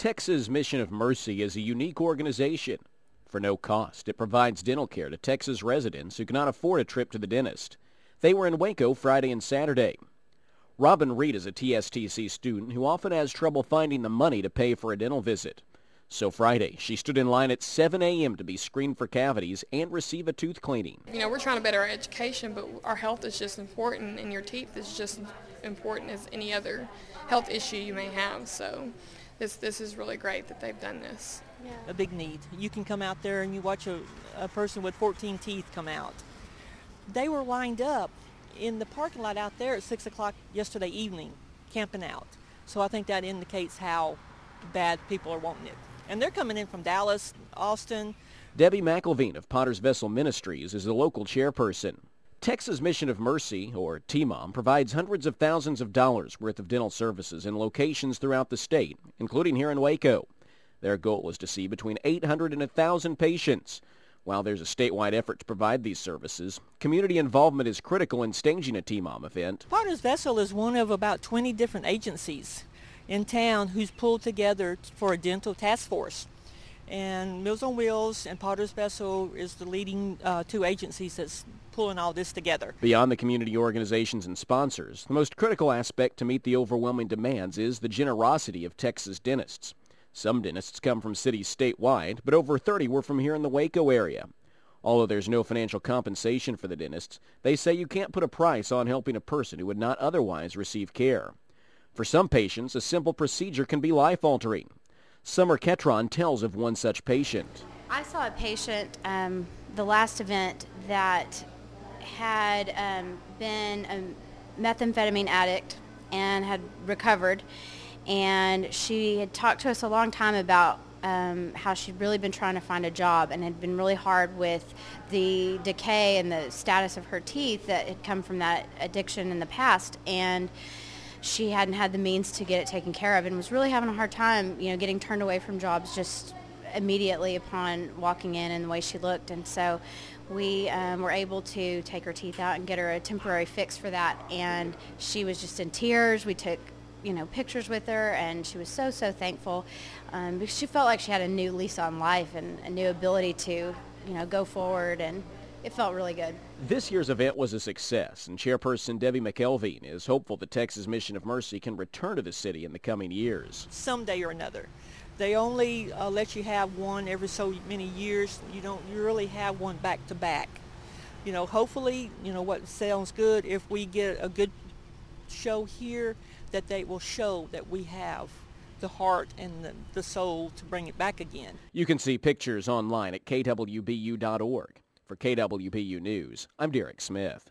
Texas Mission of Mercy is a unique organization. For no cost, it provides dental care to Texas residents who cannot afford a trip to the dentist. They were in Waco Friday and Saturday. Robin Reed is a TSTC student who often has trouble finding the money to pay for a dental visit. So Friday, she stood in line at 7 a.m. to be screened for cavities and receive a tooth cleaning. You know, we're trying to better our education, but our health is just important, and your teeth is just important as any other health issue you may have. So this this is really great that they've done this. Yeah. A big need. You can come out there and you watch a, a person with 14 teeth come out. They were lined up in the parking lot out there at 6 o'clock yesterday evening, camping out. So I think that indicates how bad people are wanting it. And they're coming in from Dallas, Austin. Debbie McElveen of Potter's Vessel Ministries is the local chairperson. Texas Mission of Mercy, or TMOM, provides hundreds of thousands of dollars worth of dental services in locations throughout the state, including here in Waco. Their goal is to see between 800 and 1,000 patients. While there's a statewide effort to provide these services, community involvement is critical in staging a TMOM event. Potter's Vessel is one of about 20 different agencies in town who's pulled together for a dental task force. And Meals on Wheels and Potter's Vessel is the leading uh, two agencies that's pulling all this together. Beyond the community organizations and sponsors, the most critical aspect to meet the overwhelming demands is the generosity of Texas dentists. Some dentists come from cities statewide, but over 30 were from here in the Waco area. Although there's no financial compensation for the dentists, they say you can't put a price on helping a person who would not otherwise receive care. For some patients, a simple procedure can be life-altering. Summer Ketron tells of one such patient. I saw a patient um, the last event that had um, been a methamphetamine addict and had recovered. And she had talked to us a long time about um, how she'd really been trying to find a job and had been really hard with the decay and the status of her teeth that had come from that addiction in the past. And she hadn't had the means to get it taken care of and was really having a hard time, you know, getting turned away from jobs just immediately upon walking in and the way she looked. And so we um, were able to take her teeth out and get her a temporary fix for that. And she was just in tears. We took you know pictures with her and she was so so thankful um, because she felt like she had a new lease on life and a new ability to you know go forward and it felt really good. This year's event was a success, and Chairperson Debbie McElveen is hopeful the Texas Mission of Mercy can return to the city in the coming years. Someday or another. They only uh, let you have one every so many years. You don't you really have one back to back. You know, hopefully, you know what sounds good. If we get a good show here, that they will show that we have the heart and the, the soul to bring it back again. You can see pictures online at kwbu.org. For KWBU News, I'm Derek Smith.